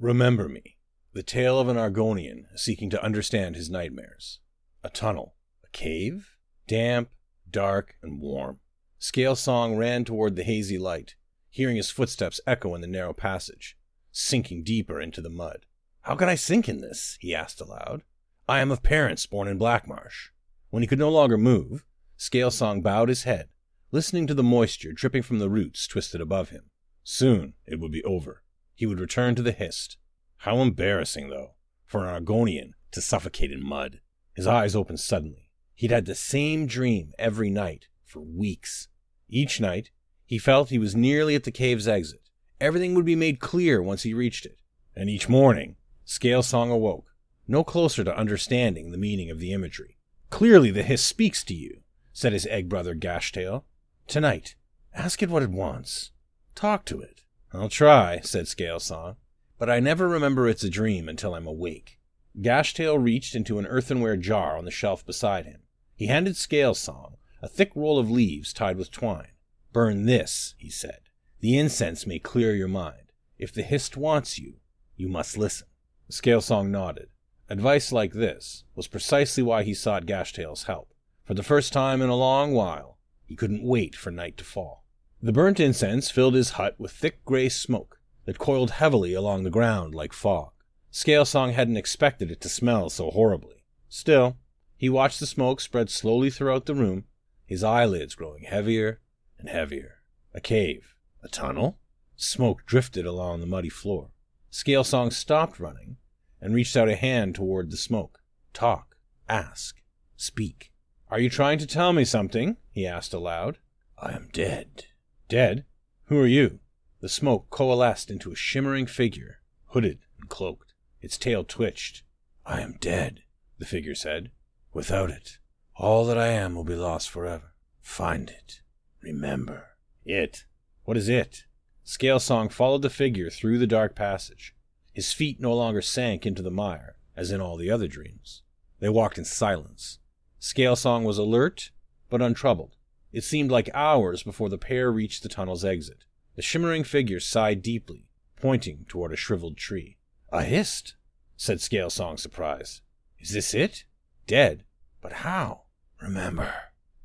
Remember Me, the tale of an Argonian seeking to understand his nightmares. A tunnel, a cave, damp, dark, and warm. Scale Song ran toward the hazy light, hearing his footsteps echo in the narrow passage, sinking deeper into the mud. How can I sink in this? he asked aloud. I am of parents born in Blackmarsh. When he could no longer move, Scale Song bowed his head, listening to the moisture dripping from the roots twisted above him. Soon it would be over he would return to the Hist. How embarrassing, though, for an Argonian to suffocate in mud. His eyes opened suddenly. He'd had the same dream every night for weeks. Each night, he felt he was nearly at the cave's exit. Everything would be made clear once he reached it. And each morning, Scale Song awoke, no closer to understanding the meaning of the imagery. Clearly the Hist speaks to you, said his egg brother Gashtail. Tonight, ask it what it wants. Talk to it. I'll try, said Scale Song, but I never remember it's a dream until I'm awake. Gashtail reached into an earthenware jar on the shelf beside him. He handed Scale Song a thick roll of leaves tied with twine. Burn this, he said. The incense may clear your mind. If the Hist wants you, you must listen. Scale Song nodded. Advice like this was precisely why he sought Gashtail's help. For the first time in a long while, he couldn't wait for night to fall. The burnt incense filled his hut with thick gray smoke that coiled heavily along the ground like fog. Scalesong hadn't expected it to smell so horribly. Still, he watched the smoke spread slowly throughout the room, his eyelids growing heavier and heavier. A cave, a tunnel. Smoke drifted along the muddy floor. Scalesong stopped running and reached out a hand toward the smoke. Talk, ask, speak. Are you trying to tell me something? he asked aloud. I am dead, Dead? Who are you? The smoke coalesced into a shimmering figure, hooded and cloaked. Its tail twitched. I am dead, the figure said. Without it, all that I am will be lost forever. Find it. Remember. It. What is it? Scale Song followed the figure through the dark passage. His feet no longer sank into the mire, as in all the other dreams. They walked in silence. Scale Song was alert, but untroubled. It seemed like hours before the pair reached the tunnel's exit. The shimmering figure sighed deeply, pointing toward a shriveled tree. A hist, said Scale Song, surprised. Is this it? Dead? But how? Remember,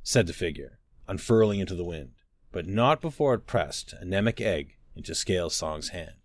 said the figure, unfurling into the wind, but not before it pressed a Namek egg into Scale Song's hand.